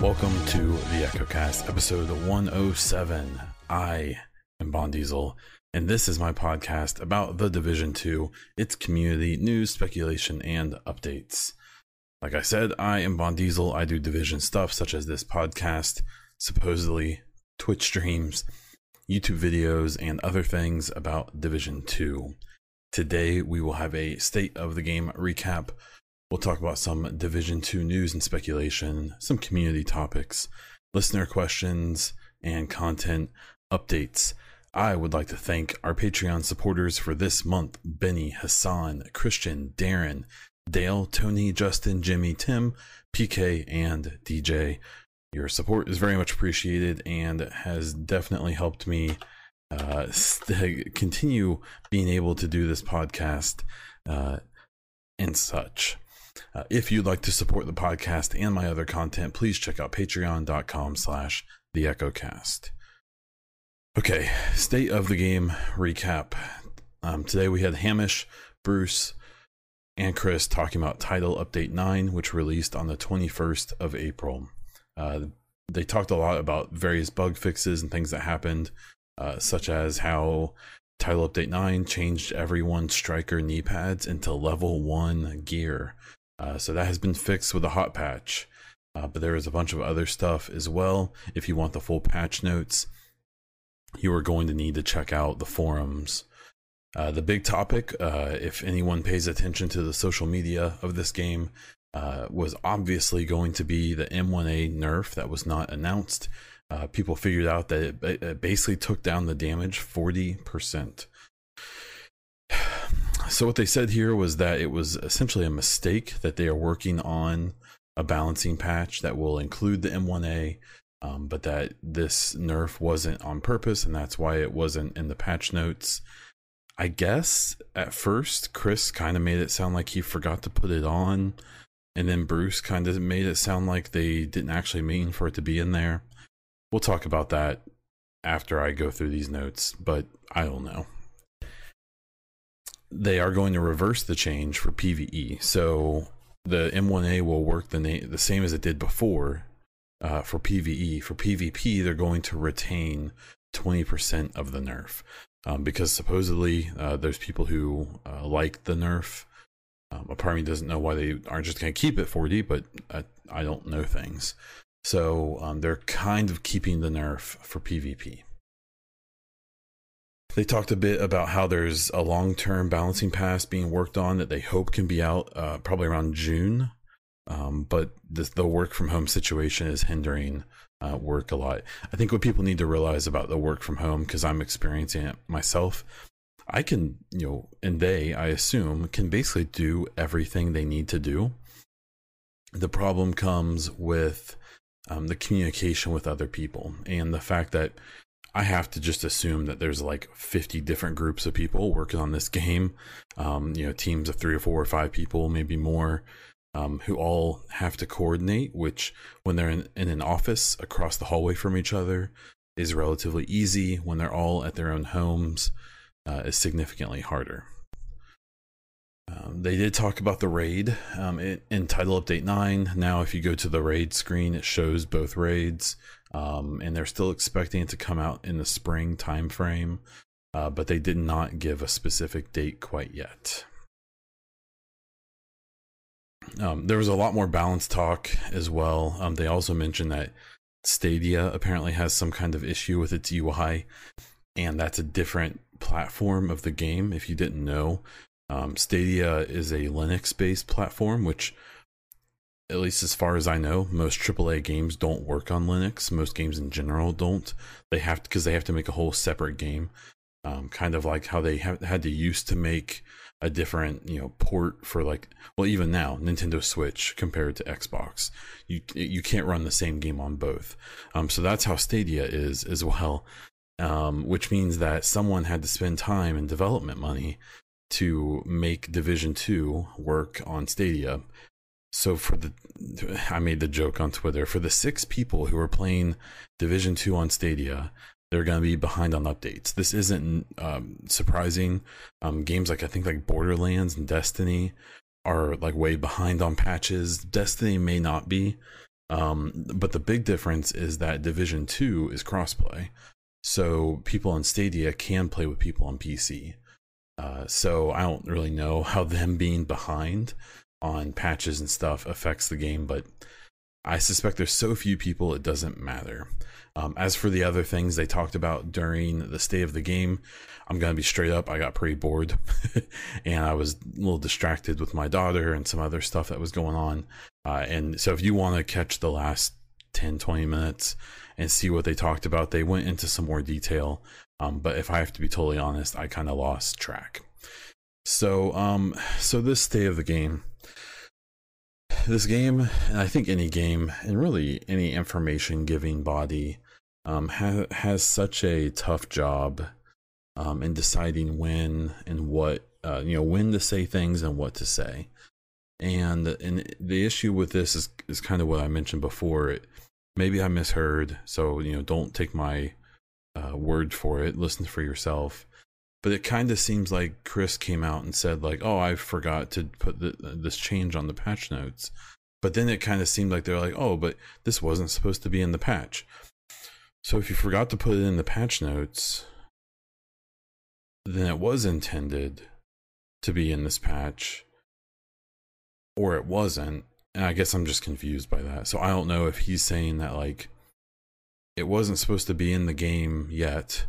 Welcome to the EchoCast, episode 107. I am Bon Diesel, and this is my podcast about the Division 2, its community, news, speculation, and updates. Like I said, I am Bon Diesel. I do Division stuff such as this podcast, supposedly Twitch streams, YouTube videos, and other things about Division 2. Today, we will have a state of the game recap We'll talk about some Division 2 news and speculation, some community topics, listener questions, and content updates. I would like to thank our Patreon supporters for this month Benny, Hassan, Christian, Darren, Dale, Tony, Justin, Jimmy, Tim, PK, and DJ. Your support is very much appreciated and has definitely helped me uh, st- continue being able to do this podcast uh, and such. Uh, if you'd like to support the podcast and my other content, please check out patreon.com slash the echocast. Okay, state of the game recap. Um, today we had Hamish, Bruce, and Chris talking about Title Update 9, which released on the 21st of April. Uh, they talked a lot about various bug fixes and things that happened, uh, such as how Title Update 9 changed everyone's striker knee pads into level 1 gear. Uh, so that has been fixed with a hot patch. Uh, but there is a bunch of other stuff as well. If you want the full patch notes, you are going to need to check out the forums. Uh, the big topic, uh, if anyone pays attention to the social media of this game, uh, was obviously going to be the M1A nerf that was not announced. Uh, people figured out that it, it basically took down the damage 40%. So what they said here was that it was essentially a mistake that they are working on a balancing patch that will include the M1A, um, but that this nerf wasn't on purpose, and that's why it wasn't in the patch notes. I guess at first Chris kind of made it sound like he forgot to put it on, and then Bruce kind of made it sound like they didn't actually mean for it to be in there. We'll talk about that after I go through these notes, but I don't know they are going to reverse the change for PVE. So the M1A will work the na- the same as it did before uh, for PVE. For PvP, they're going to retain 20% of the nerf um, because supposedly uh, there's people who uh, like the nerf. Um, a part of me doesn't know why they aren't just going to keep it 4D, but I, I don't know things. So um, they're kind of keeping the nerf for PvP. They talked a bit about how there's a long term balancing pass being worked on that they hope can be out uh, probably around June. Um, but this, the work from home situation is hindering uh, work a lot. I think what people need to realize about the work from home, because I'm experiencing it myself, I can, you know, and they, I assume, can basically do everything they need to do. The problem comes with um, the communication with other people and the fact that I have to just assume that there's like 50 different groups of people working on this game. Um, you know, teams of three or four or five people, maybe more, um, who all have to coordinate, which when they're in, in, an office across the hallway from each other is relatively easy. When they're all at their own homes, uh, is significantly harder. Um, they did talk about the raid um, in, in Title Update 9. Now, if you go to the raid screen, it shows both raids um, and they're still expecting it to come out in the spring timeframe, uh, but they did not give a specific date quite yet. Um, there was a lot more balance talk as well. Um, they also mentioned that Stadia apparently has some kind of issue with its UI, and that's a different platform of the game. If you didn't know, um, Stadia is a Linux based platform, which at least as far as I know, most AAA games don't work on Linux. Most games in general don't. They have because they have to make a whole separate game, um, kind of like how they had to used to make a different you know port for like well even now Nintendo Switch compared to Xbox. You you can't run the same game on both. Um, so that's how Stadia is as well. um, which means that someone had to spend time and development money to make Division 2 work on Stadia. So for the I made the joke on Twitter for the six people who are playing Division 2 on Stadia, they're going to be behind on updates. This isn't um, surprising. Um, games like I think like Borderlands and Destiny are like way behind on patches. Destiny may not be, um, but the big difference is that Division 2 is crossplay. So people on Stadia can play with people on PC. Uh, so I don't really know how them being behind on patches and stuff affects the game, but I suspect there's so few people it doesn't matter. Um, as for the other things they talked about during the state of the game, I'm gonna be straight up. I got pretty bored, and I was a little distracted with my daughter and some other stuff that was going on. Uh, and so, if you want to catch the last 10, 20 minutes and see what they talked about, they went into some more detail. Um, but if I have to be totally honest, I kind of lost track. So, um, so this state of the game this game, and I think any game, and really any information giving body, um, ha- has such a tough job um, in deciding when and what, uh, you know, when to say things and what to say. And and the issue with this is is kind of what I mentioned before. It, maybe I misheard, so you know, don't take my uh, word for it. Listen for yourself but it kind of seems like Chris came out and said like, "Oh, I forgot to put the, this change on the patch notes." But then it kind of seemed like they're like, "Oh, but this wasn't supposed to be in the patch." So if you forgot to put it in the patch notes, then it was intended to be in this patch or it wasn't. And I guess I'm just confused by that. So I don't know if he's saying that like it wasn't supposed to be in the game yet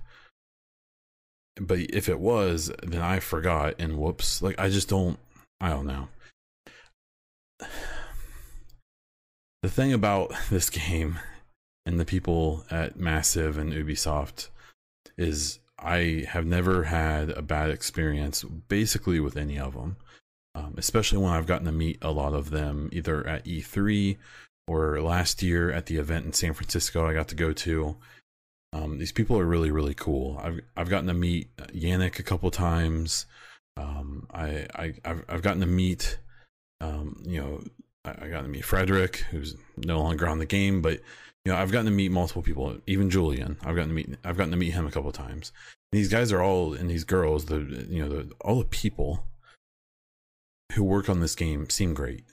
but if it was, then I forgot and whoops. Like I just don't I don't know. The thing about this game and the people at Massive and Ubisoft is I have never had a bad experience basically with any of them. Um, especially when I've gotten to meet a lot of them either at E3 or last year at the event in San Francisco I got to go to. Um, these people are really really cool. I've I've gotten to meet Yannick a couple times. Um, I, I I've, I've gotten to meet um, you know I, got to meet Frederick, who's no longer on the game, but you know I've gotten to meet multiple people, even Julian. I've gotten to meet I've gotten to meet him a couple times. And these guys are all and these girls, the you know the all the people who work on this game seem great.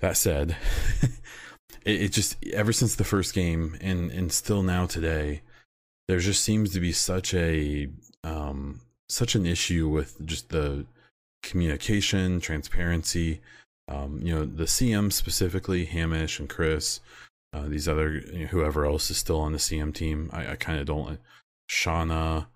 That said, it, it just ever since the first game and and still now today, there just seems to be such a um such an issue with just the communication, transparency. Um, you know, the CM specifically, Hamish and Chris, uh, these other you know, whoever else is still on the CM team. I, I kind of don't. Shauna,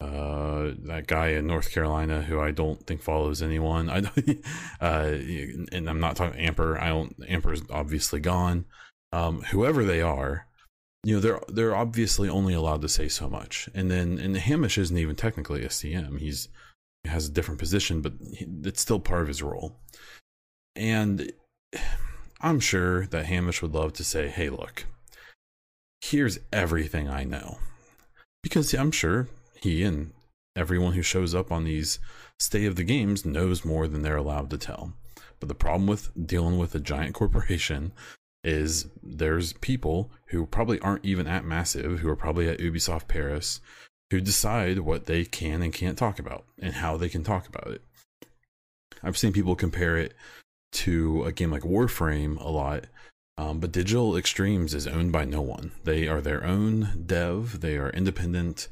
uh, that guy in North Carolina who I don't think follows anyone. I don't, uh, and I'm not talking Amper. I don't. Amper's obviously gone. Um, whoever they are, you know, they're they're obviously only allowed to say so much. And then, and Hamish isn't even technically a CM. He's he has a different position, but it's still part of his role. And I'm sure that Hamish would love to say, "Hey, look, here's everything I know," because I'm sure he and everyone who shows up on these state of the games knows more than they're allowed to tell. But the problem with dealing with a giant corporation is there's people who probably aren't even at Massive, who are probably at Ubisoft Paris, who decide what they can and can't talk about and how they can talk about it. I've seen people compare it to a game like Warframe a lot, um, but Digital Extremes is owned by no one. They are their own dev, they are independent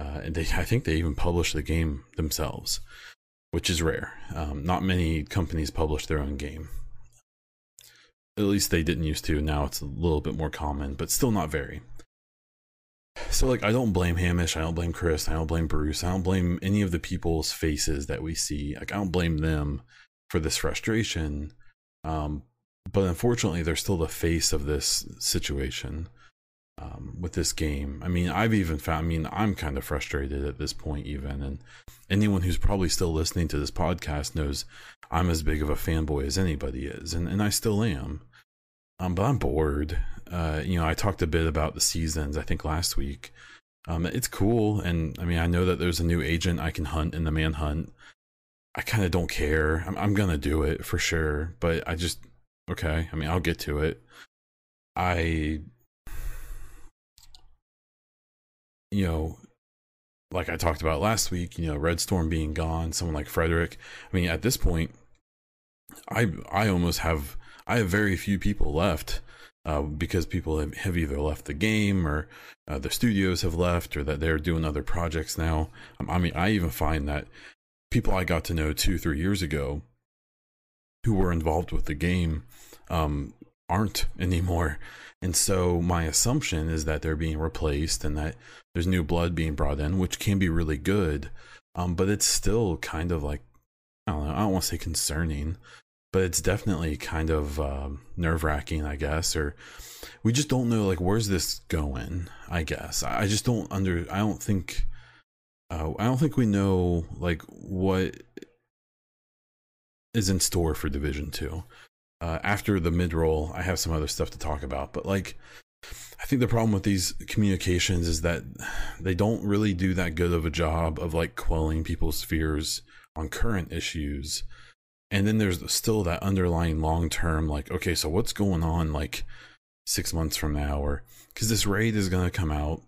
uh, and they, I think they even publish the game themselves, which is rare. Um, not many companies publish their own game. At least they didn't used to. Now it's a little bit more common, but still not very. So, like, I don't blame Hamish. I don't blame Chris. I don't blame Bruce. I don't blame any of the people's faces that we see. Like, I don't blame them for this frustration. Um, but unfortunately, they're still the face of this situation um, with this game. I mean, I've even found, I mean, I'm kind of frustrated at this point, even. And anyone who's probably still listening to this podcast knows I'm as big of a fanboy as anybody is. And, and I still am. Um, but I'm bored. Uh, you know, I talked a bit about the seasons. I think last week. Um, it's cool, and I mean, I know that there's a new agent I can hunt in the manhunt. I kind of don't care. I'm, I'm gonna do it for sure, but I just okay. I mean, I'll get to it. I, you know, like I talked about last week, you know, Red Storm being gone, someone like Frederick. I mean, at this point, I I almost have I have very few people left uh, because people have, either left the game or uh, the studios have left or that they're doing other projects now. Um, I mean, I even find that people I got to know two, three years ago who were involved with the game um, aren't anymore. And so my assumption is that they're being replaced and that there's new blood being brought in, which can be really good. Um, but it's still kind of like, I don't know, I don't want to say concerning, but it's definitely kind of um, nerve wracking, I guess. Or we just don't know, like, where's this going? I guess I just don't under. I don't think. Uh, I don't think we know like what is in store for Division Two. Uh, after the mid roll, I have some other stuff to talk about, but like, I think the problem with these communications is that they don't really do that good of a job of like quelling people's fears on current issues and then there's still that underlying long term like okay so what's going on like six months from now? Or because this raid is going to come out.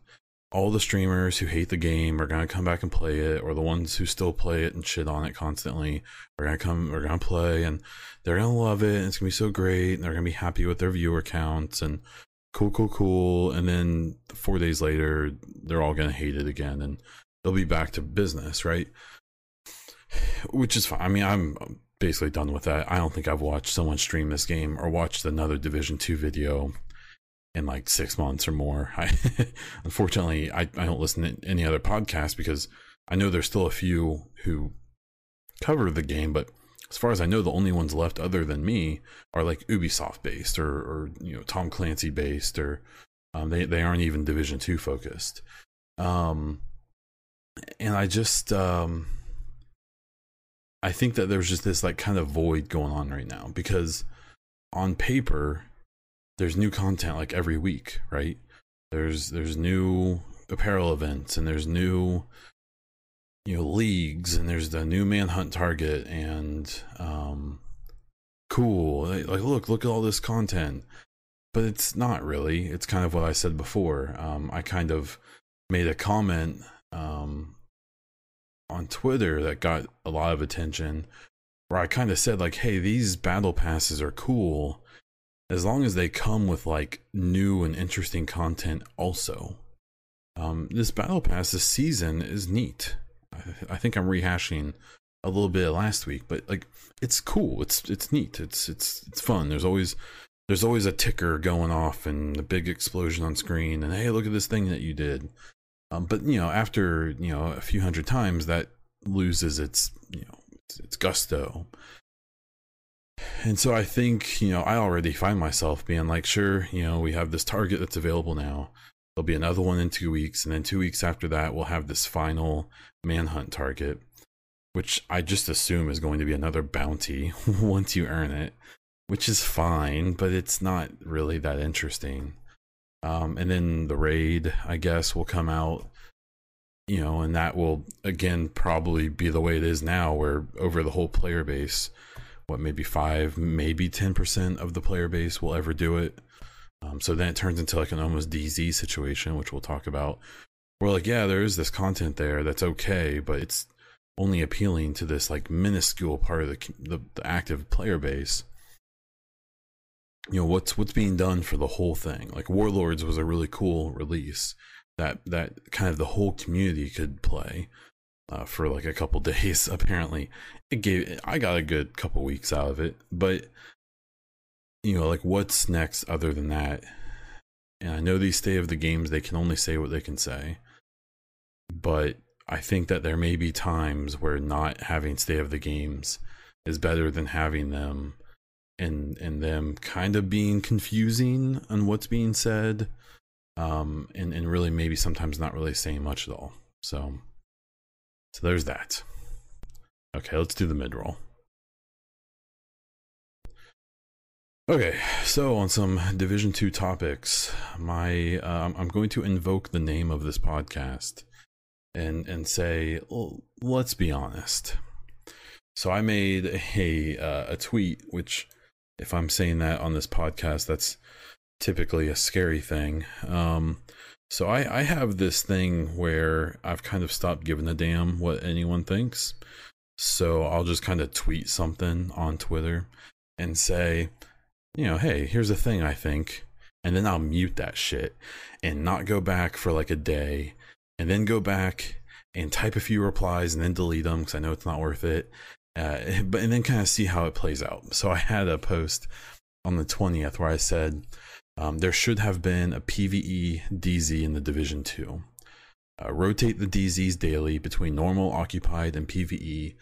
All the streamers who hate the game are going to come back and play it or the ones who still play it and shit on it constantly are going to come are going to play and they're going to love it and it's going to be so great and they're going to be happy with their viewer counts and cool cool cool. And then four days later they're all going to hate it again and they'll be back to business right? Which is fine i mean i'm basically done with that. I don't think I've watched someone stream this game or watched another Division 2 video in like six months or more. I unfortunately I, I don't listen to any other podcast because I know there's still a few who cover the game, but as far as I know, the only ones left other than me are like Ubisoft based or, or you know Tom Clancy based or um, they they aren't even Division Two focused. Um, and I just um, I think that there's just this like kind of void going on right now because on paper there's new content like every week, right? There's there's new apparel events and there's new you know leagues and there's the new manhunt target and um cool. Like look look at all this content. But it's not really. It's kind of what i said before. Um i kind of made a comment um on Twitter that got a lot of attention where I kind of said like, "Hey, these battle passes are cool as long as they come with like new and interesting content also." Um, this battle pass this season is neat. I, I think I'm rehashing a little bit last week, but like it's cool. It's it's neat. It's it's it's fun. There's always there's always a ticker going off and a big explosion on screen and hey, look at this thing that you did. Um, but you know, after you know a few hundred times, that loses its you know its, its gusto. And so I think you know I already find myself being like, sure, you know, we have this target that's available now. There'll be another one in two weeks, and then two weeks after that, we'll have this final manhunt target, which I just assume is going to be another bounty once you earn it, which is fine, but it's not really that interesting. Um, and then the raid, I guess, will come out, you know, and that will again probably be the way it is now, where over the whole player base, what maybe five, maybe ten percent of the player base will ever do it. Um, so then it turns into like an almost DZ situation, which we'll talk about. We're like, yeah, there is this content there that's okay, but it's only appealing to this like minuscule part of the, the, the active player base you know what's what's being done for the whole thing. Like warlords was a really cool release that that kind of the whole community could play uh, for like a couple days apparently. It gave i got a good couple weeks out of it but you know like what's next other than that? And i know these state of the games they can only say what they can say but i think that there may be times where not having state of the games is better than having them and and them kind of being confusing on what's being said um and and really maybe sometimes not really saying much at all. So so there's that. Okay let's do the mid roll. Okay, so on some Division Two topics, my um, I'm going to invoke the name of this podcast and and say, well, let's be honest. So I made a uh, a tweet, which, if I'm saying that on this podcast, that's typically a scary thing. Um, so I, I have this thing where I've kind of stopped giving a damn what anyone thinks. So I'll just kind of tweet something on Twitter and say, you know, hey, here's a thing I think. And then I'll mute that shit and not go back for like a day and then go back and type a few replies and then delete them because I know it's not worth it. Uh, but and then kind of see how it plays out. So I had a post on the 20th where I said, um, there should have been a PVE DZ in the Division 2. Uh, rotate the DZs daily between normal, occupied, and PVE.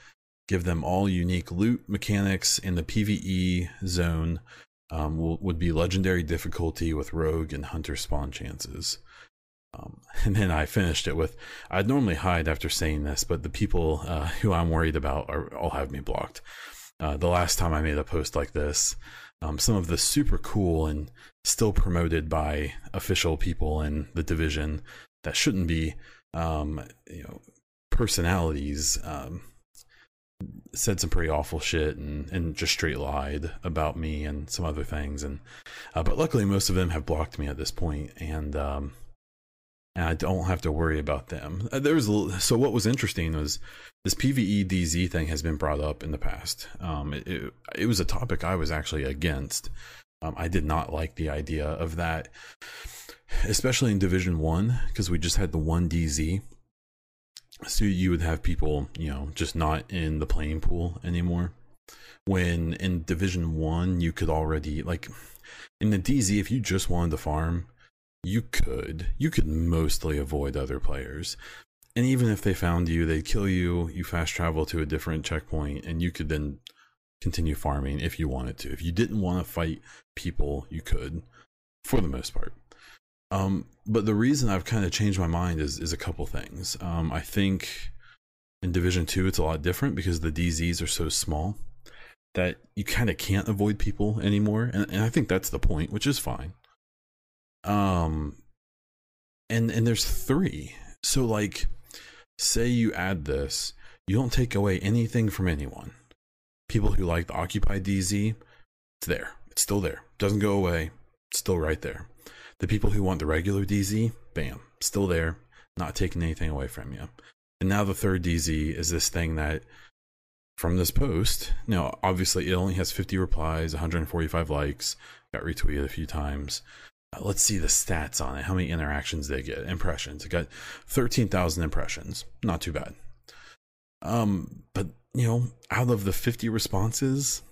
Give them all unique loot mechanics in the PVE zone. Um, will, would be legendary difficulty with rogue and hunter spawn chances. Um, and then I finished it with I'd normally hide after saying this, but the people uh, who I'm worried about are all have me blocked. Uh, the last time I made a post like this, um, some of the super cool and still promoted by official people in the division that shouldn't be, um, you know, personalities um, said some pretty awful shit and, and just straight lied about me and some other things. And uh, but luckily, most of them have blocked me at this point, and um, and I don't have to worry about them. Uh, there was so what was interesting was this PVE DZ thing has been brought up in the past. Um, it, it, it was a topic I was actually against. Um, I did not like the idea of that, especially in Division One because we just had the one DZ. So you would have people, you know, just not in the playing pool anymore. When in Division One, you could already like in the DZ, if you just wanted to farm, you could you could mostly avoid other players. And even if they found you they'd kill you you fast travel to a different checkpoint and you could then continue farming if you wanted to. If you didn't want to fight people you could for the most part. Um, but the reason i've kind of changed my mind is is a couple things. Um, i think in division 2 it's a lot different because the dzs are so small that you kind of can't avoid people anymore and, and i think that's the point which is fine um, and and there's three. So like, say you add this, you don't take away anything from anyone. People who like the Occupy DZ, it's there. It's still there. Doesn't go away. It's still right there. The people who want the regular DZ, bam, still there. Not taking anything away from you. And now the third DZ is this thing that from this post. Now, obviously, it only has 50 replies, 145 likes, got retweeted a few times. Uh, let's see the stats on it. How many interactions they get? Impressions. It got 13,000 impressions. Not too bad. Um, but you know, out of the 50 responses,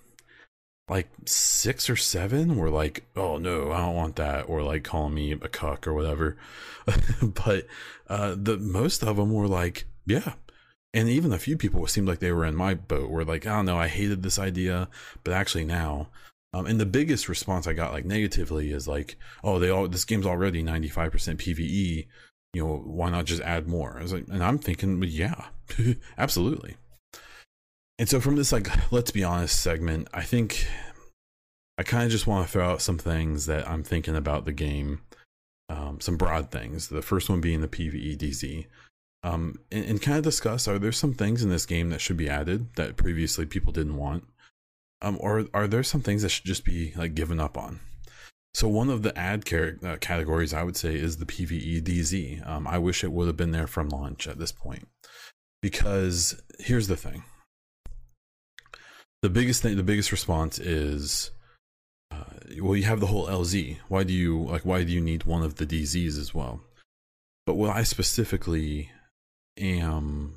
like six or seven were like, "Oh no, I don't want that," or like calling me a cuck or whatever. but uh, the most of them were like, "Yeah." And even a few people seemed like they were in my boat. Were like, "I don't know, I hated this idea, but actually now um, and the biggest response I got, like negatively, is like, "Oh, they all this game's already ninety five percent PVE. You know, why not just add more?" I was like, and I'm thinking, yeah, absolutely. And so from this, like, let's be honest segment, I think I kind of just want to throw out some things that I'm thinking about the game, um, some broad things. The first one being the PVE DZ. Um, and, and kind of discuss are there some things in this game that should be added that previously people didn't want? Um, or are there some things that should just be like given up on? So one of the ad uh, categories I would say is the PVE DZ. Um, I wish it would have been there from launch at this point, because here's the thing: the biggest thing, the biggest response is, uh, well, you have the whole LZ. Why do you like? Why do you need one of the DZs as well? But what I specifically am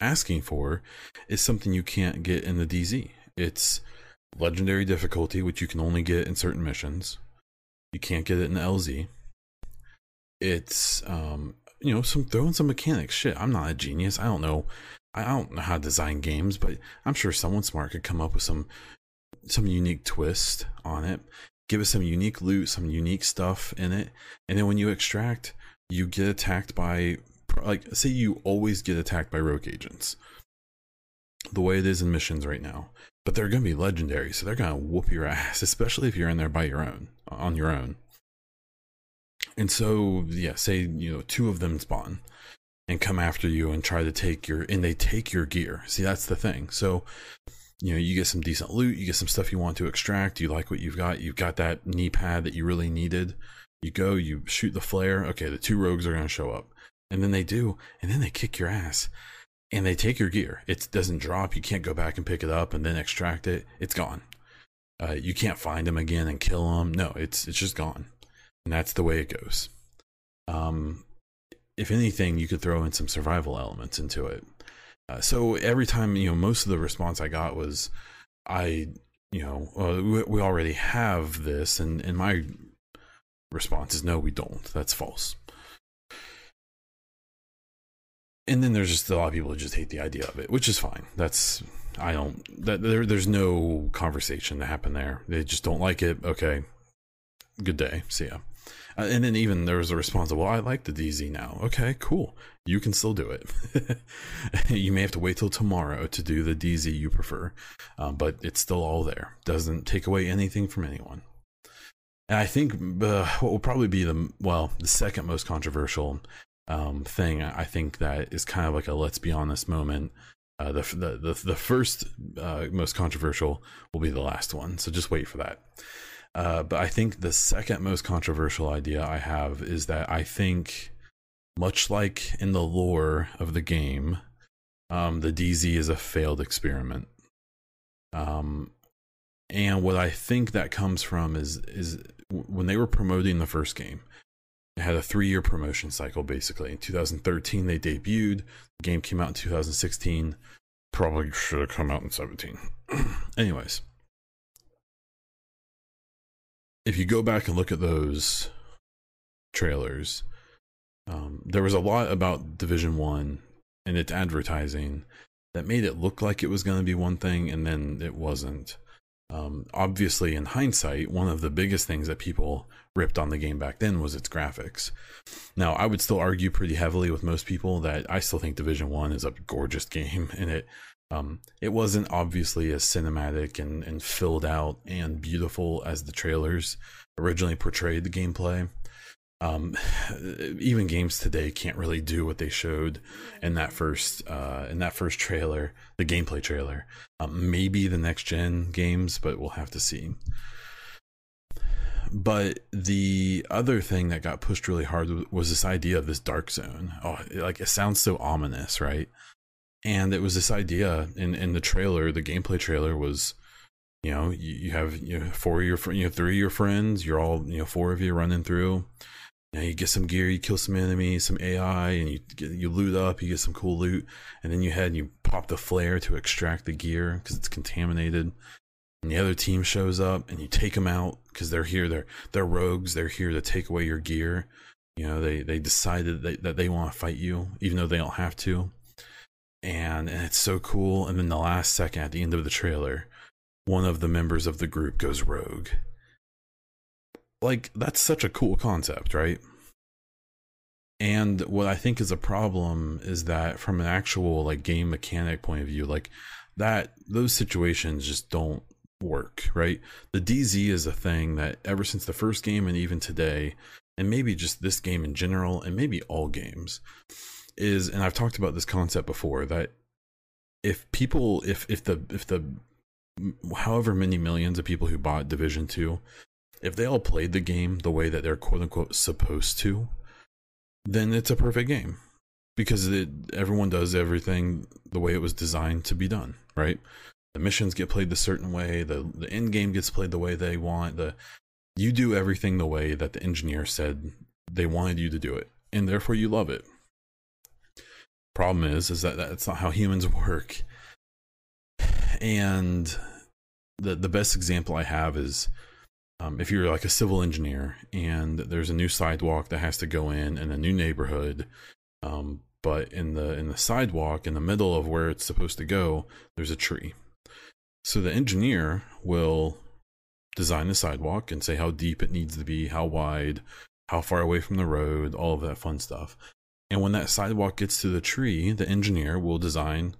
asking for is something you can't get in the DZ. It's legendary difficulty, which you can only get in certain missions. You can't get it in LZ. It's um, you know, some throwing some mechanics. Shit, I'm not a genius. I don't know. I don't know how to design games, but I'm sure someone smart could come up with some some unique twist on it. Give it some unique loot, some unique stuff in it, and then when you extract, you get attacked by like say you always get attacked by rogue agents. The way it is in missions right now, but they're going to be legendary, so they're going to whoop your ass, especially if you're in there by your own, on your own. And so, yeah, say you know two of them spawn and come after you and try to take your and they take your gear. See, that's the thing. So, you know, you get some decent loot, you get some stuff you want to extract, you like what you've got, you've got that knee pad that you really needed. You go, you shoot the flare. Okay, the two rogues are going to show up. And then they do, and then they kick your ass. And they take your gear. It doesn't drop. You can't go back and pick it up and then extract it. It's gone. Uh, you can't find them again and kill them. No, it's it's just gone. And that's the way it goes. Um, if anything, you could throw in some survival elements into it. Uh, so every time, you know, most of the response I got was, I, you know, uh, we, we already have this, and and my response is no, we don't. That's false. And then there's just a lot of people who just hate the idea of it, which is fine. That's I don't that there there's no conversation to happen there. They just don't like it. Okay, good day. See ya. Uh, and then even there was a response, of, well, I like the DZ now. Okay, cool. You can still do it. you may have to wait till tomorrow to do the DZ you prefer, um, but it's still all there. Doesn't take away anything from anyone. And I think uh, what will probably be the, well, the second most controversial um, thing, I think that is kind of like a let's be honest moment. Uh, the, the, the, the first uh, most controversial will be the last one. So just wait for that. Uh, but I think the second most controversial idea I have is that I think, much like in the lore of the game, um, the DZ is a failed experiment. Um, and what I think that comes from is is when they were promoting the first game, it had a three year promotion cycle basically. In 2013, they debuted. The game came out in 2016. Probably should have come out in 17. Anyways if you go back and look at those trailers, um, there was a lot about Division One and its advertising that made it look like it was going to be one thing, and then it wasn't. Um, obviously, in hindsight, one of the biggest things that people ripped on the game back then was its graphics. Now, I would still argue pretty heavily with most people that I still think Division One is a gorgeous game, and it um, it wasn't obviously as cinematic and, and filled out and beautiful as the trailers originally portrayed the gameplay. Um, even games today can't really do what they showed in that first uh, in that first trailer, the gameplay trailer. Um, maybe the next gen games, but we'll have to see. But the other thing that got pushed really hard was this idea of this dark zone. Oh, like it sounds so ominous, right? and it was this idea in in the trailer the gameplay trailer was you know you, you have you know, four of your you know three of your friends you're all you know four of you running through you, you get some gear you kill some enemies some ai and you get, you loot up you get some cool loot and then you head and you pop the flare to extract the gear because it's contaminated and the other team shows up and you take them out because they're here they're they're rogues they're here to take away your gear you know they they decided that they, that they want to fight you even though they don't have to and, and it's so cool. And then the last second at the end of the trailer, one of the members of the group goes rogue. Like, that's such a cool concept, right? And what I think is a problem is that from an actual like game mechanic point of view, like that those situations just don't work, right? The DZ is a thing that ever since the first game and even today, and maybe just this game in general, and maybe all games, is and I've talked about this concept before that if people if if the if the however many millions of people who bought Division 2 if they all played the game the way that they're quote unquote supposed to then it's a perfect game. Because it, everyone does everything the way it was designed to be done right? The missions get played the certain way the the end game gets played the way they want the you do everything the way that the engineer said they wanted you to do it and therefore you love it. Problem is, is that that's not how humans work. And the the best example I have is um, if you're like a civil engineer and there's a new sidewalk that has to go in in a new neighborhood, um, but in the in the sidewalk in the middle of where it's supposed to go, there's a tree. So the engineer will design the sidewalk and say how deep it needs to be, how wide, how far away from the road, all of that fun stuff. And when that sidewalk gets to the tree, the engineer will design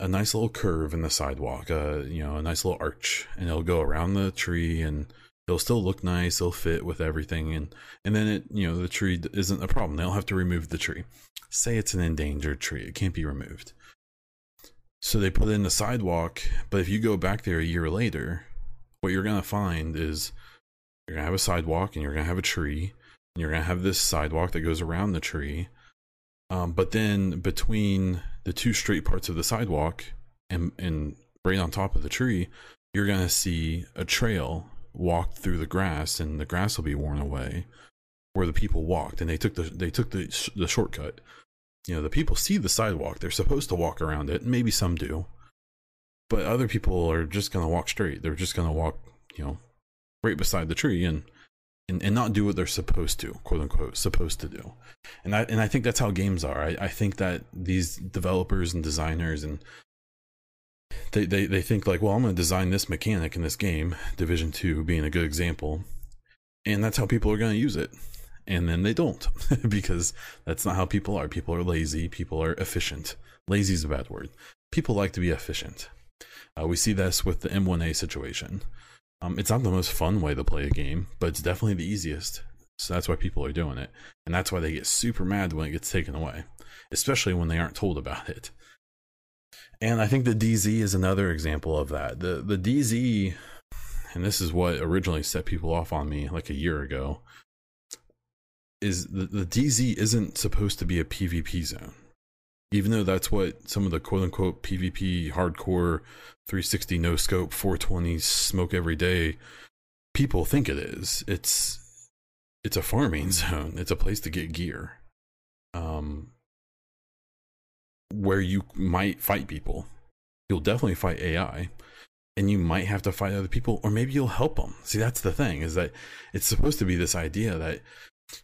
a nice little curve in the sidewalk, uh, you know, a nice little arch, and it'll go around the tree and it'll still look nice, it'll fit with everything, and and then it, you know, the tree isn't a problem. They don't have to remove the tree. Say it's an endangered tree, it can't be removed. So they put in the sidewalk, but if you go back there a year later, what you're gonna find is you're gonna have a sidewalk and you're gonna have a tree, and you're gonna have this sidewalk that goes around the tree. Um, but then between the two straight parts of the sidewalk and and right on top of the tree, you're gonna see a trail walked through the grass, and the grass will be worn away where the people walked, and they took the they took the the shortcut. You know, the people see the sidewalk; they're supposed to walk around it. Maybe some do, but other people are just gonna walk straight. They're just gonna walk, you know, right beside the tree and and, and not do what they're supposed to, quote unquote, supposed to do. And I and I think that's how games are. I, I think that these developers and designers and they, they, they think like, well, I'm going to design this mechanic in this game, Division Two being a good example, and that's how people are going to use it. And then they don't because that's not how people are. People are lazy. People are efficient. Lazy is a bad word. People like to be efficient. Uh, we see this with the M1A situation. Um, it's not the most fun way to play a game, but it's definitely the easiest. So that's why people are doing it. And that's why they get super mad when it gets taken away, especially when they aren't told about it. And I think the DZ is another example of that. The the DZ and this is what originally set people off on me like a year ago is the, the DZ isn't supposed to be a PvP zone. Even though that's what some of the quote unquote PvP hardcore 360 no scope 420 smoke every day people think it is. It's it's a farming zone. It's a place to get gear. Um where you might fight people. You'll definitely fight AI and you might have to fight other people or maybe you'll help them. See, that's the thing is that it's supposed to be this idea that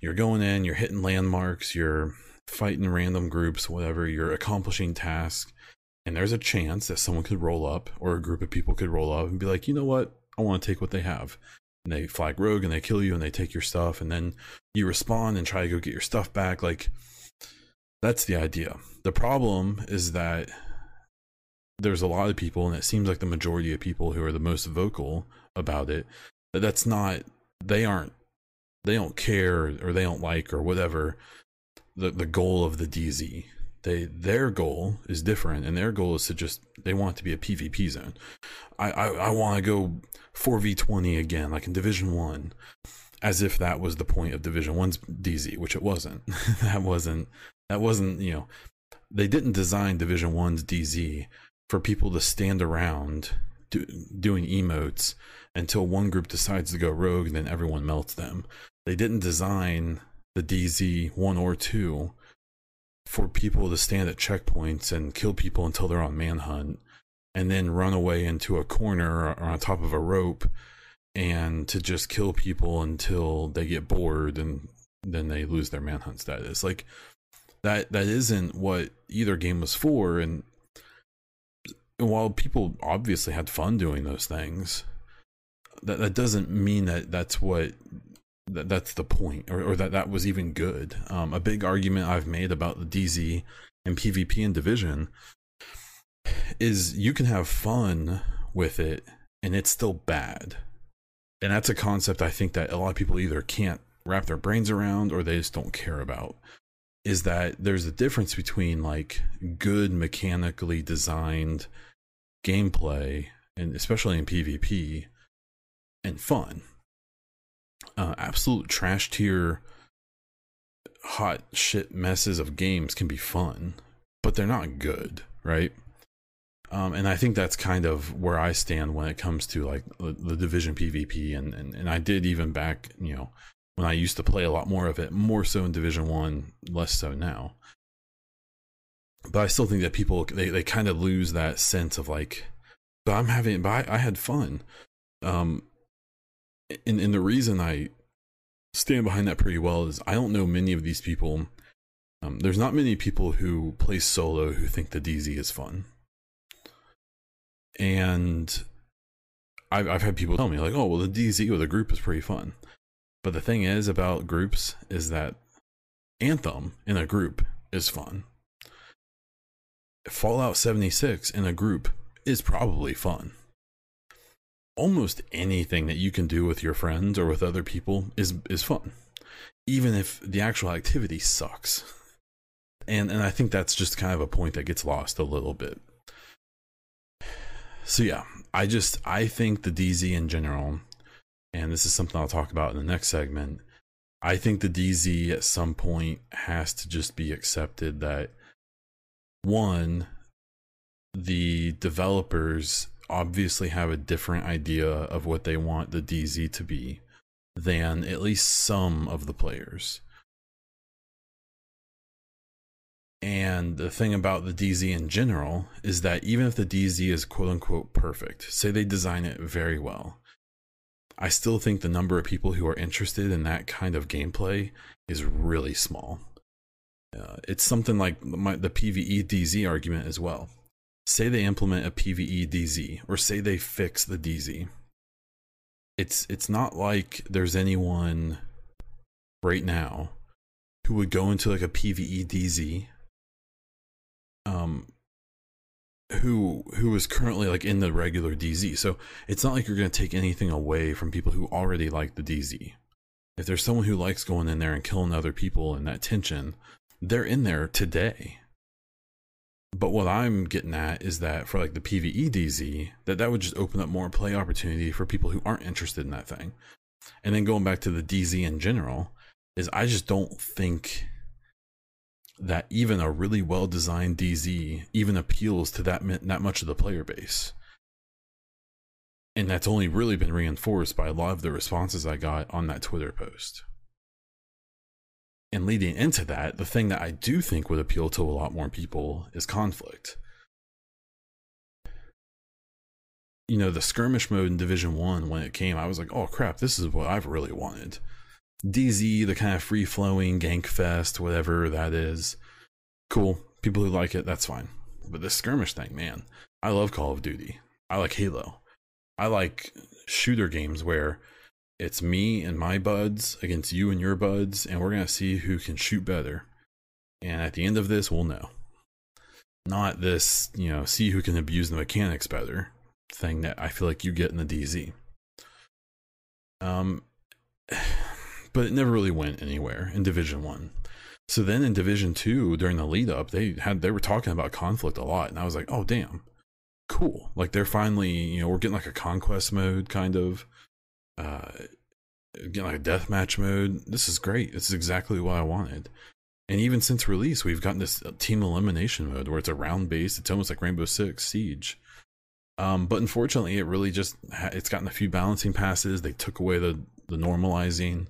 you're going in, you're hitting landmarks, you're fighting random groups, whatever, you're accomplishing tasks, and there's a chance that someone could roll up or a group of people could roll up and be like, you know what, I want to take what they have. And they flag rogue and they kill you and they take your stuff, and then you respond and try to go get your stuff back. Like, that's the idea. The problem is that there's a lot of people, and it seems like the majority of people who are the most vocal about it, that that's not, they aren't, they don't care or they don't like or whatever the, the goal of the DZ. They their goal is different, and their goal is to just they want to be a PvP zone. I I, I want to go four v twenty again, like in Division One, as if that was the point of Division One's DZ, which it wasn't. that wasn't that wasn't you know they didn't design Division One's DZ for people to stand around do, doing emotes until one group decides to go rogue and then everyone melts them. They didn't design the DZ one or two for people to stand at checkpoints and kill people until they're on manhunt and then run away into a corner or on top of a rope and to just kill people until they get bored and then they lose their manhunt status like that that isn't what either game was for. And while people obviously had fun doing those things that that doesn't mean that that's what that that's the point or, or that that was even good. Um, a big argument i've made about the dz and pvp and division is you can have fun with it and it's still bad. And that's a concept i think that a lot of people either can't wrap their brains around or they just don't care about is that there's a difference between like good mechanically designed gameplay and especially in pvp and fun uh, absolute trash tier hot shit messes of games can be fun, but they're not good, right? Um, and I think that's kind of where I stand when it comes to like the, the division PvP, and, and and I did even back, you know, when I used to play a lot more of it, more so in Division One, less so now. But I still think that people they they kind of lose that sense of like, but I'm having, but I, I had fun. Um, and and the reason I stand behind that pretty well is I don't know many of these people. Um, there's not many people who play solo who think the DZ is fun, and I've I've had people tell me like, oh well, the DZ or the group is pretty fun, but the thing is about groups is that Anthem in a group is fun. Fallout 76 in a group is probably fun. Almost anything that you can do with your friends or with other people is is fun, even if the actual activity sucks. And and I think that's just kind of a point that gets lost a little bit. So yeah, I just I think the DZ in general, and this is something I'll talk about in the next segment. I think the DZ at some point has to just be accepted that one, the developers obviously have a different idea of what they want the DZ to be than at least some of the players. And the thing about the DZ in general is that even if the DZ is quote unquote perfect, say they design it very well, I still think the number of people who are interested in that kind of gameplay is really small. Uh, it's something like my, the PVE DZ argument as well. Say they implement a PVE DZ, or say they fix the DZ. It's it's not like there's anyone right now who would go into like a PVE DZ um who who is currently like in the regular DZ. So it's not like you're going to take anything away from people who already like the DZ. If there's someone who likes going in there and killing other people in that tension, they're in there today. But what I'm getting at is that for like the PvE DZ, that that would just open up more play opportunity for people who aren't interested in that thing. And then going back to the DZ in general, is I just don't think that even a really well designed DZ even appeals to that that much of the player base. And that's only really been reinforced by a lot of the responses I got on that Twitter post. And leading into that, the thing that I do think would appeal to a lot more people is conflict. You know, the skirmish mode in Division 1 when it came, I was like, "Oh crap, this is what I've really wanted." DZ, the kind of free flowing gank fest, whatever that is. Cool. People who like it, that's fine. But this skirmish thing, man, I love Call of Duty. I like Halo. I like shooter games where it's me and my buds against you and your buds, and we're going to see who can shoot better. And at the end of this, we'll know. Not this, you know, see who can abuse the mechanics better thing that I feel like you get in the DZ. Um, but it never really went anywhere in Division One. So then in Division Two, during the lead up, they had they were talking about conflict a lot, and I was like, oh damn, cool. Like they're finally, you know, we're getting like a conquest mode kind of, uh, getting like a deathmatch mode. This is great. This is exactly what I wanted. And even since release, we've gotten this team elimination mode where it's a round base. It's almost like Rainbow Six Siege. Um, but unfortunately, it really just ha- it's gotten a few balancing passes. They took away the the normalizing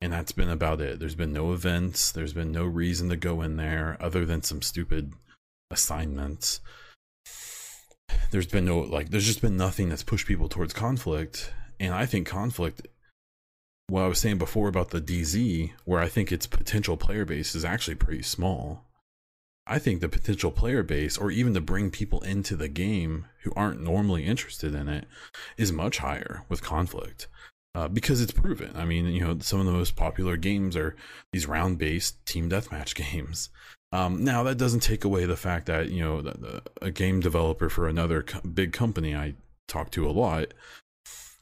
and that's been about it. There's been no events, there's been no reason to go in there other than some stupid assignments. There's been no like there's just been nothing that's pushed people towards conflict. And I think conflict what I was saying before about the DZ, where I think its potential player base is actually pretty small. I think the potential player base, or even to bring people into the game who aren't normally interested in it, is much higher with conflict uh, because it's proven. I mean, you know, some of the most popular games are these round based team deathmatch games. Um, now, that doesn't take away the fact that, you know, the, the, a game developer for another co- big company I talk to a lot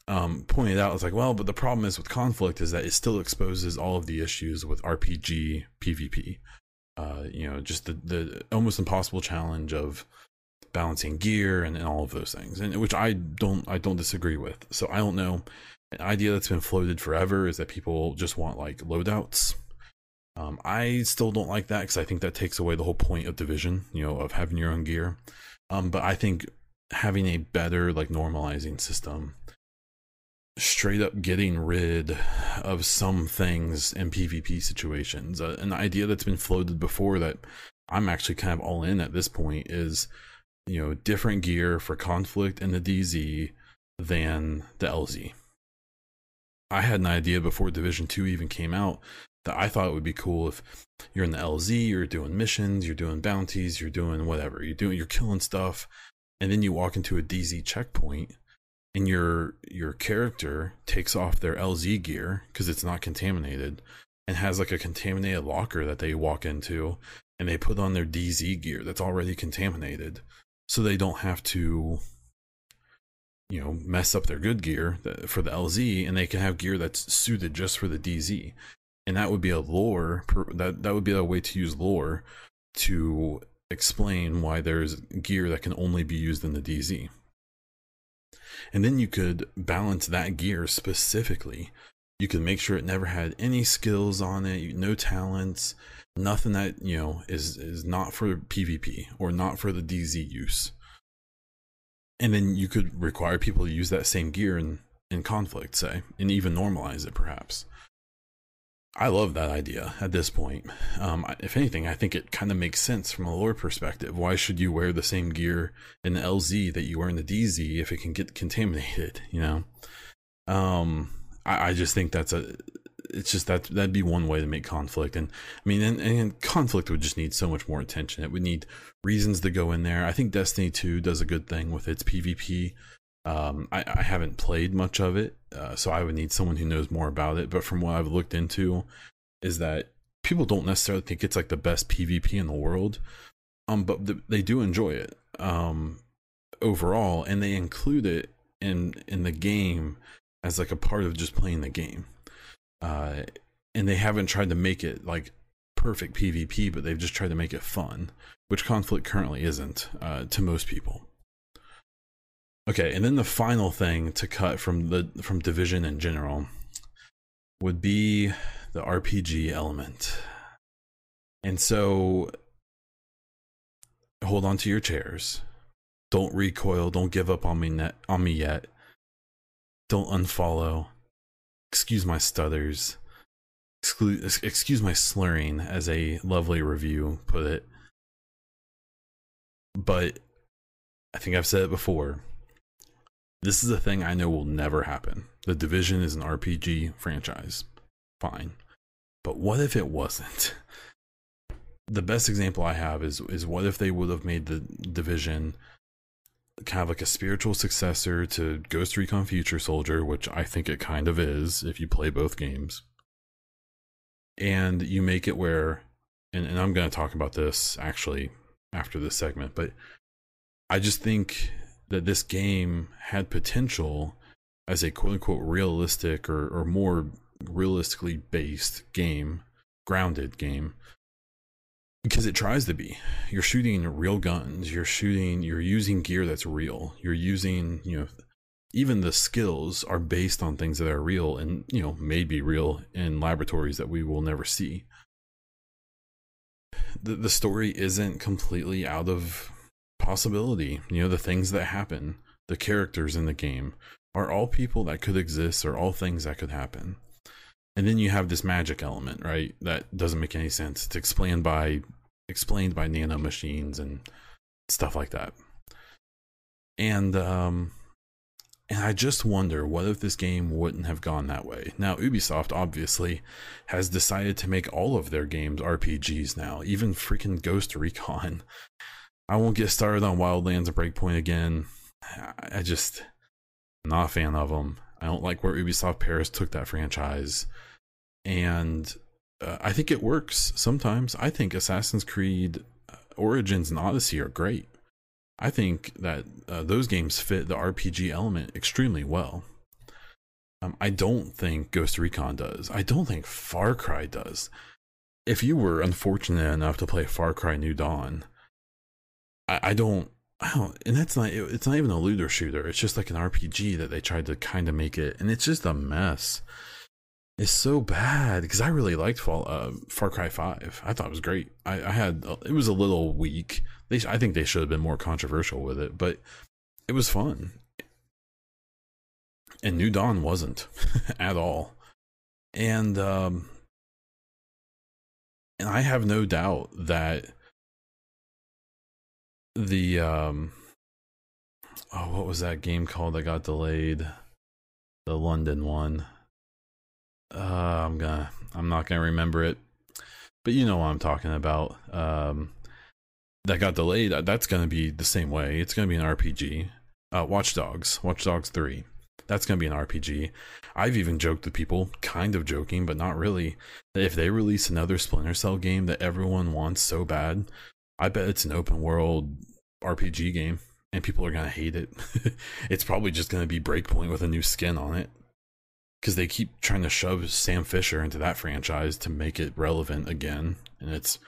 um, pointed out, it's like, well, but the problem is with conflict is that it still exposes all of the issues with RPG PvP. Uh, you know, just the, the almost impossible challenge of balancing gear and, and all of those things, and which I don't I don't disagree with. So I don't know an idea that's been floated forever is that people just want like loadouts. Um, I still don't like that because I think that takes away the whole point of division, you know, of having your own gear. Um, but I think having a better like normalizing system, straight up getting rid of some things in PvP situations, uh, an idea that's been floated before that I'm actually kind of all in at this point is, you know, different gear for conflict in the DZ than the LZ I had an idea before Division Two even came out that I thought it would be cool if you're in the LZ, you're doing missions, you're doing bounties, you're doing whatever, you're doing, you're killing stuff, and then you walk into a DZ checkpoint, and your your character takes off their LZ gear because it's not contaminated, and has like a contaminated locker that they walk into, and they put on their DZ gear that's already contaminated. So they don't have to you know mess up their good gear for the LZ and they can have gear that's suited just for the DZ and that would be a lore that that would be a way to use lore to explain why there's gear that can only be used in the DZ and then you could balance that gear specifically. You could make sure it never had any skills on it no talents nothing that you know is is not for pvp or not for the dz use and then you could require people to use that same gear in in conflict say and even normalize it perhaps. I love that idea at this point. Um, if anything i think it kind of makes sense from a lore perspective. Why should you wear the same gear in the lz that you wear in the dz if it can get contaminated you know? Um I, I just think that's a it's just that that'd be one way to make conflict. And i mean and, and conflict would just need so much more attention. It would need reasons to go in there. I think destiny 2 does a good thing with its pvp um, I, I, haven't played much of it uh, so i would need someone who knows more about it. But from what i've looked into is that people don't necessarily think it's like the best pvp in the world um, but th- they do enjoy it um, overall. And they include it in in the game as like a part of just playing the game uh, and they haven't tried to make it like perfect PvP, but they've just tried to make it fun, which conflict currently isn't uh, to most people. Okay, and then the final thing to cut from the from division in general would be the RPG element. And so hold on to your chairs. Don't recoil, don't give up on me on me yet. Don't unfollow excuse my stutters, excuse, excuse my slurring, as a lovely review put it. But I think I've said it before. This is a thing I know will never happen. The Division is an RPG franchise. Fine. But what if it wasn't? The best example I have is is what if they would have made the Division kind of like a spiritual successor to Ghost Recon Future Soldier, which I think it kind of is if you play both games. And you make it where, and, and I'm going to talk about this actually after this segment, but I just think that this game had potential as a quote unquote realistic or, or more realistically based game, grounded game because it tries to be. You're shooting real guns. You're shooting you're using gear that's real. You're using you know even the skills are based on things that are real and you know may be real in laboratories that we will never see. The, the story isn't completely out of possibility. You know the things that happen the characters in the game are all people that could exist or all things that could happen and then you have this magic element right? That doesn't make any sense. It's explained by explained by nano machines and stuff like that. And um and i just wonder what if this game wouldn't have gone that way. Now ubisoft obviously has decided to make all of their games rpgs now even freaking ghost recon. I won't get started on wildlands and breakpoint again. I just I'm not a fan of them i don't like where ubisoft paris took that franchise and uh, I think it works sometimes. I think Assassin's Creed uh, Origins and Odyssey are great. I think that uh, those games fit the RPG element extremely well. Um, I don't think Ghost Recon does. I don't think Far Cry does. If you were unfortunate enough to play Far Cry New Dawn, I, I don't. I don't, and that's not. It's not even a looter shooter. It's just like an RPG that they tried to kind of make it, and it's just a mess is so bad because I really liked Fall, uh, Far Cry Five. I thought it was great. I, I had it was a little weak. They I think they should have been more controversial with it, but it was fun. And New Dawn wasn't at all, and um, and I have no doubt that the um, oh, what was that game called that got delayed? The London one uh, I'm gonna I'm not gonna remember it, but you know what I'm talking about. Um, that got delayed. That's gonna be the same way. It's gonna be an RPG. Uh, Watch Dogs, Watch Dogs Three. That's to be an RPG. I've even joked with people, kind of joking, but not really, that if they release another Splinter Cell game that everyone wants so bad, I bet it's an open world RPG game and people are to hate it. it's probably just to be Breakpoint with a new skin on it because they keep trying to shove Sam Fisher into that franchise to make it relevant again. And it's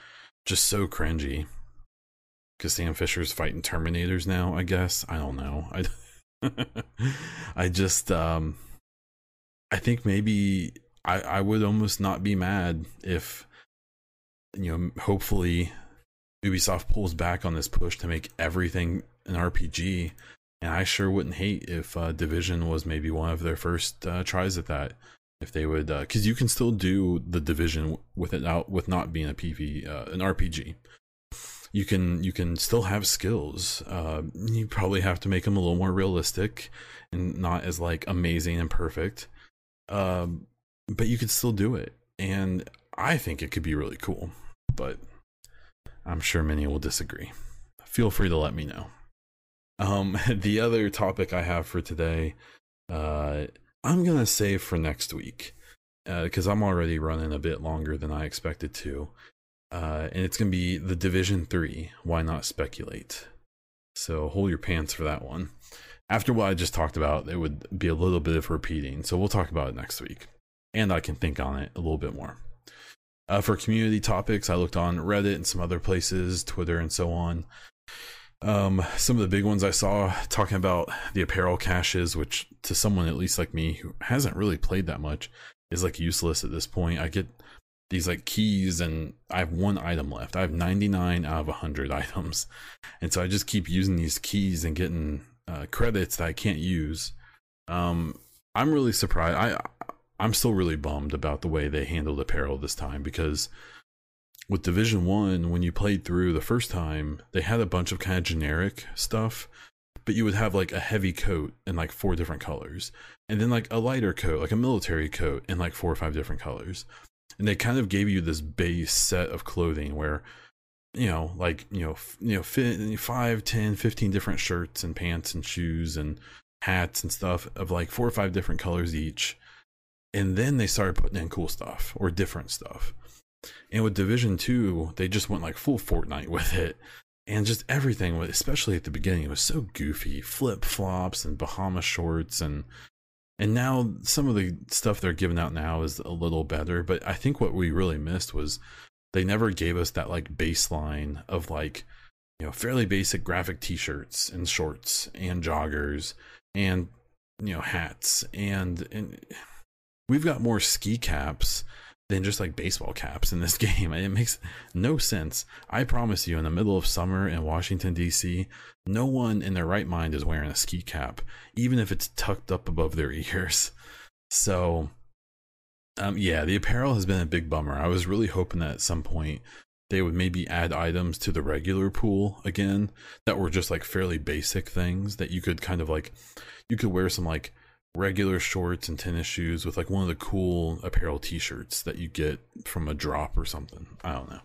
just so cringy because Sam Fisher's fighting Terminators now, I guess. I don't know. I. I just um I think maybe I I would almost not be mad if you know hopefully Ubisoft pulls back on this push to make everything an RPG and I sure wouldn't hate if uh, Division was maybe one of their first uh, tries at that if they would because uh, you can still do the division with it out with not being a pv uh, an rpg you can you can still have skills. Uh, you probably have to make them a little more realistic and not as like amazing and perfect. Um, but you could still do it, and I think it could be really cool. But I'm sure many will disagree. Feel free to let me know. Um, the other topic I have for today, uh, I'm gonna save for next week because uh, I'm already running a bit longer than I expected to uh, and it's to be the Division 3. Why not speculate? So hold your pants for that one. After what I just talked about, it would be a little bit of repeating. So we'll talk about it next week. And I can think on it a little bit more. Uh, for community topics, I looked on Reddit and some other places, Twitter, and so on. Um, some of the big ones I saw talking about the apparel caches, which to someone at least like me who hasn't really played that much is like useless at this point. I get these like keys and I have one item left. I have 99 out of 100 items. And so I just keep using these keys and getting uh, credits that I can't use. Um, I'm really surprised. I I'm still really bummed about the way they handled apparel this time because with Division 1 when you played through the first time, they had a bunch of kind of generic stuff but you would have like a heavy coat in like four different colors and then like a lighter coat like a military coat in like four or five different colors. And they kind of gave you this base set of clothing where you know like you know f- you know fit 5 10 15 different shirts and pants and shoes and hats and stuff of like four or five different colors each. And then they started putting in cool stuff or different stuff and with division 2 they just went like full fortnite with it. And just everything especially at the beginning it was so goofy. Flip-flops and bahama shorts and and now some of the stuff they're giving out now is a little better. But i think what we really missed was they never gave us that like baseline of like you know fairly basic graphic t-shirts and shorts and joggers and you know hats. And and we've got more ski caps than just like baseball caps in this game. It makes no sense. I promise you, in the middle of summer in Washington, D.C., no one in their right mind is wearing a ski cap, even if it's tucked up above their ears. So, um, yeah, the apparel has been a big bummer. I was really hoping that at some point they would maybe add items to the regular pool again that were just like fairly basic things that you could kind of like, you could wear some like regular shorts and tennis shoes with like one of the cool apparel t-shirts that you get from a drop or something. I don't know.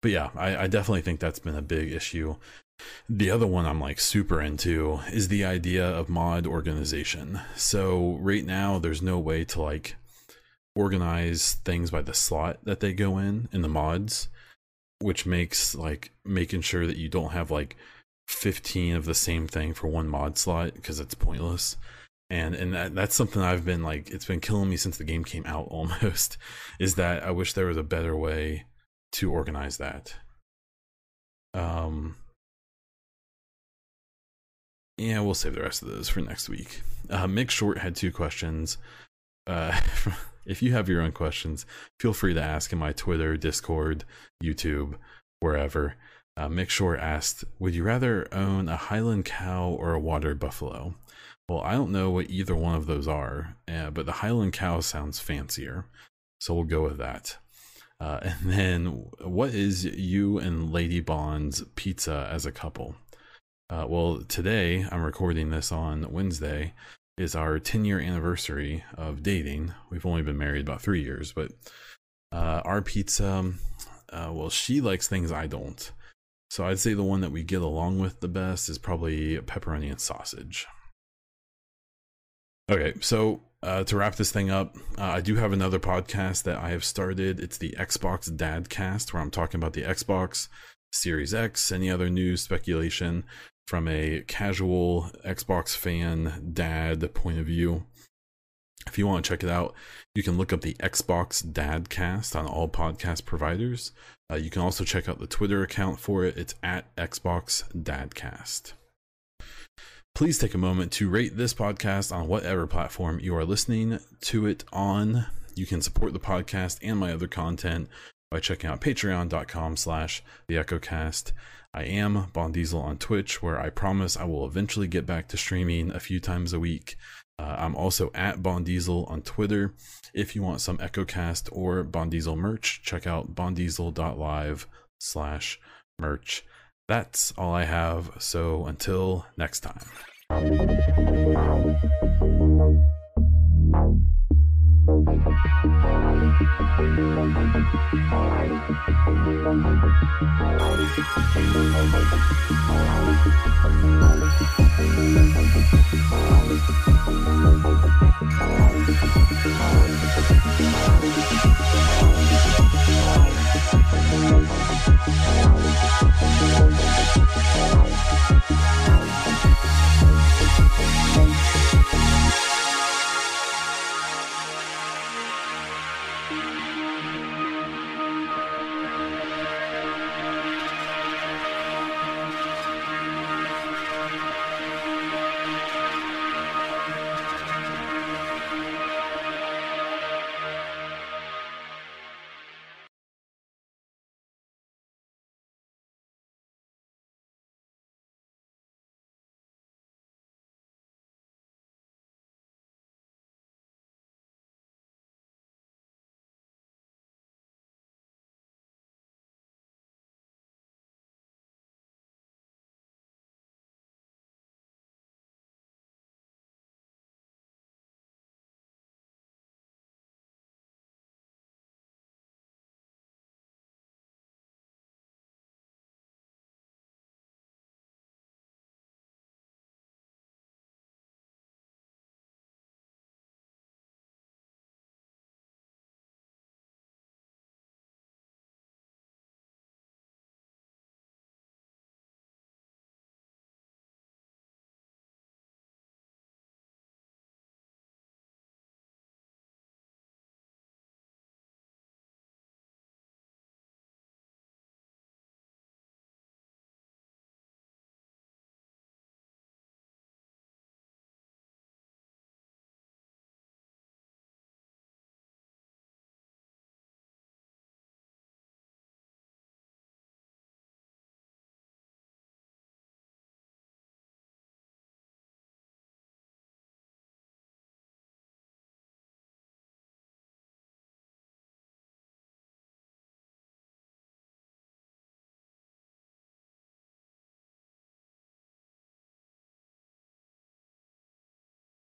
But yeah, I, I definitely think that's been a big issue. The other one I'm like super into is the idea of mod organization. So right now there's no way to like organize things by the slot that they go in in the mods, which makes like making sure that you don't have like 15 of the same thing for one mod slot because it's pointless and and that, that's something I've been like it's been killing me since the game came out almost is that I wish there was a better way to organize that. Um yeah, we'll save the rest of those for next week. Uh, Mick Short had two questions. Uh, if you have your own questions, feel free to ask in my Twitter, Discord, YouTube, wherever. Uh, Mick Short asked, "Would you rather own a Highland cow or a water buffalo?" Well, I don't know what either one of those are, uh, but the Highland Cow sounds fancier. So we'll go with that. Uh, and then, what is you and Lady Bond's pizza as a couple? Uh, well, today I'm recording this on Wednesday. Is our 10 year anniversary of dating. We've only been married about three years, but uh, our pizza, uh, well, she likes things I don't. So I'd say the one that we get along with the best is probably pepperoni and sausage. Okay, so uh, to wrap this thing up, uh, I do have another podcast that I have started. It's the Xbox Dad Cast, where I'm talking about the Xbox Series X, any other news, speculation from a casual Xbox fan dad point of view. If you want to check it out, you can look up the Xbox Dadcast on all podcast providers. Uh, you can also check out the Twitter account for it. It's at Xbox Dadcast. Please take a moment to rate this podcast on whatever platform you are listening to it on. You can support the podcast and my other content by checking out patreon.com slash the echocast i am bon diesel on twitch where i promise i will eventually get back to streaming a few times a week uh, I'm also at Bon Diesel on Twitter. If you want some EchoCast or Bon Diesel merch, check out bondiesel.live slash merch. That's all I have. So until next time.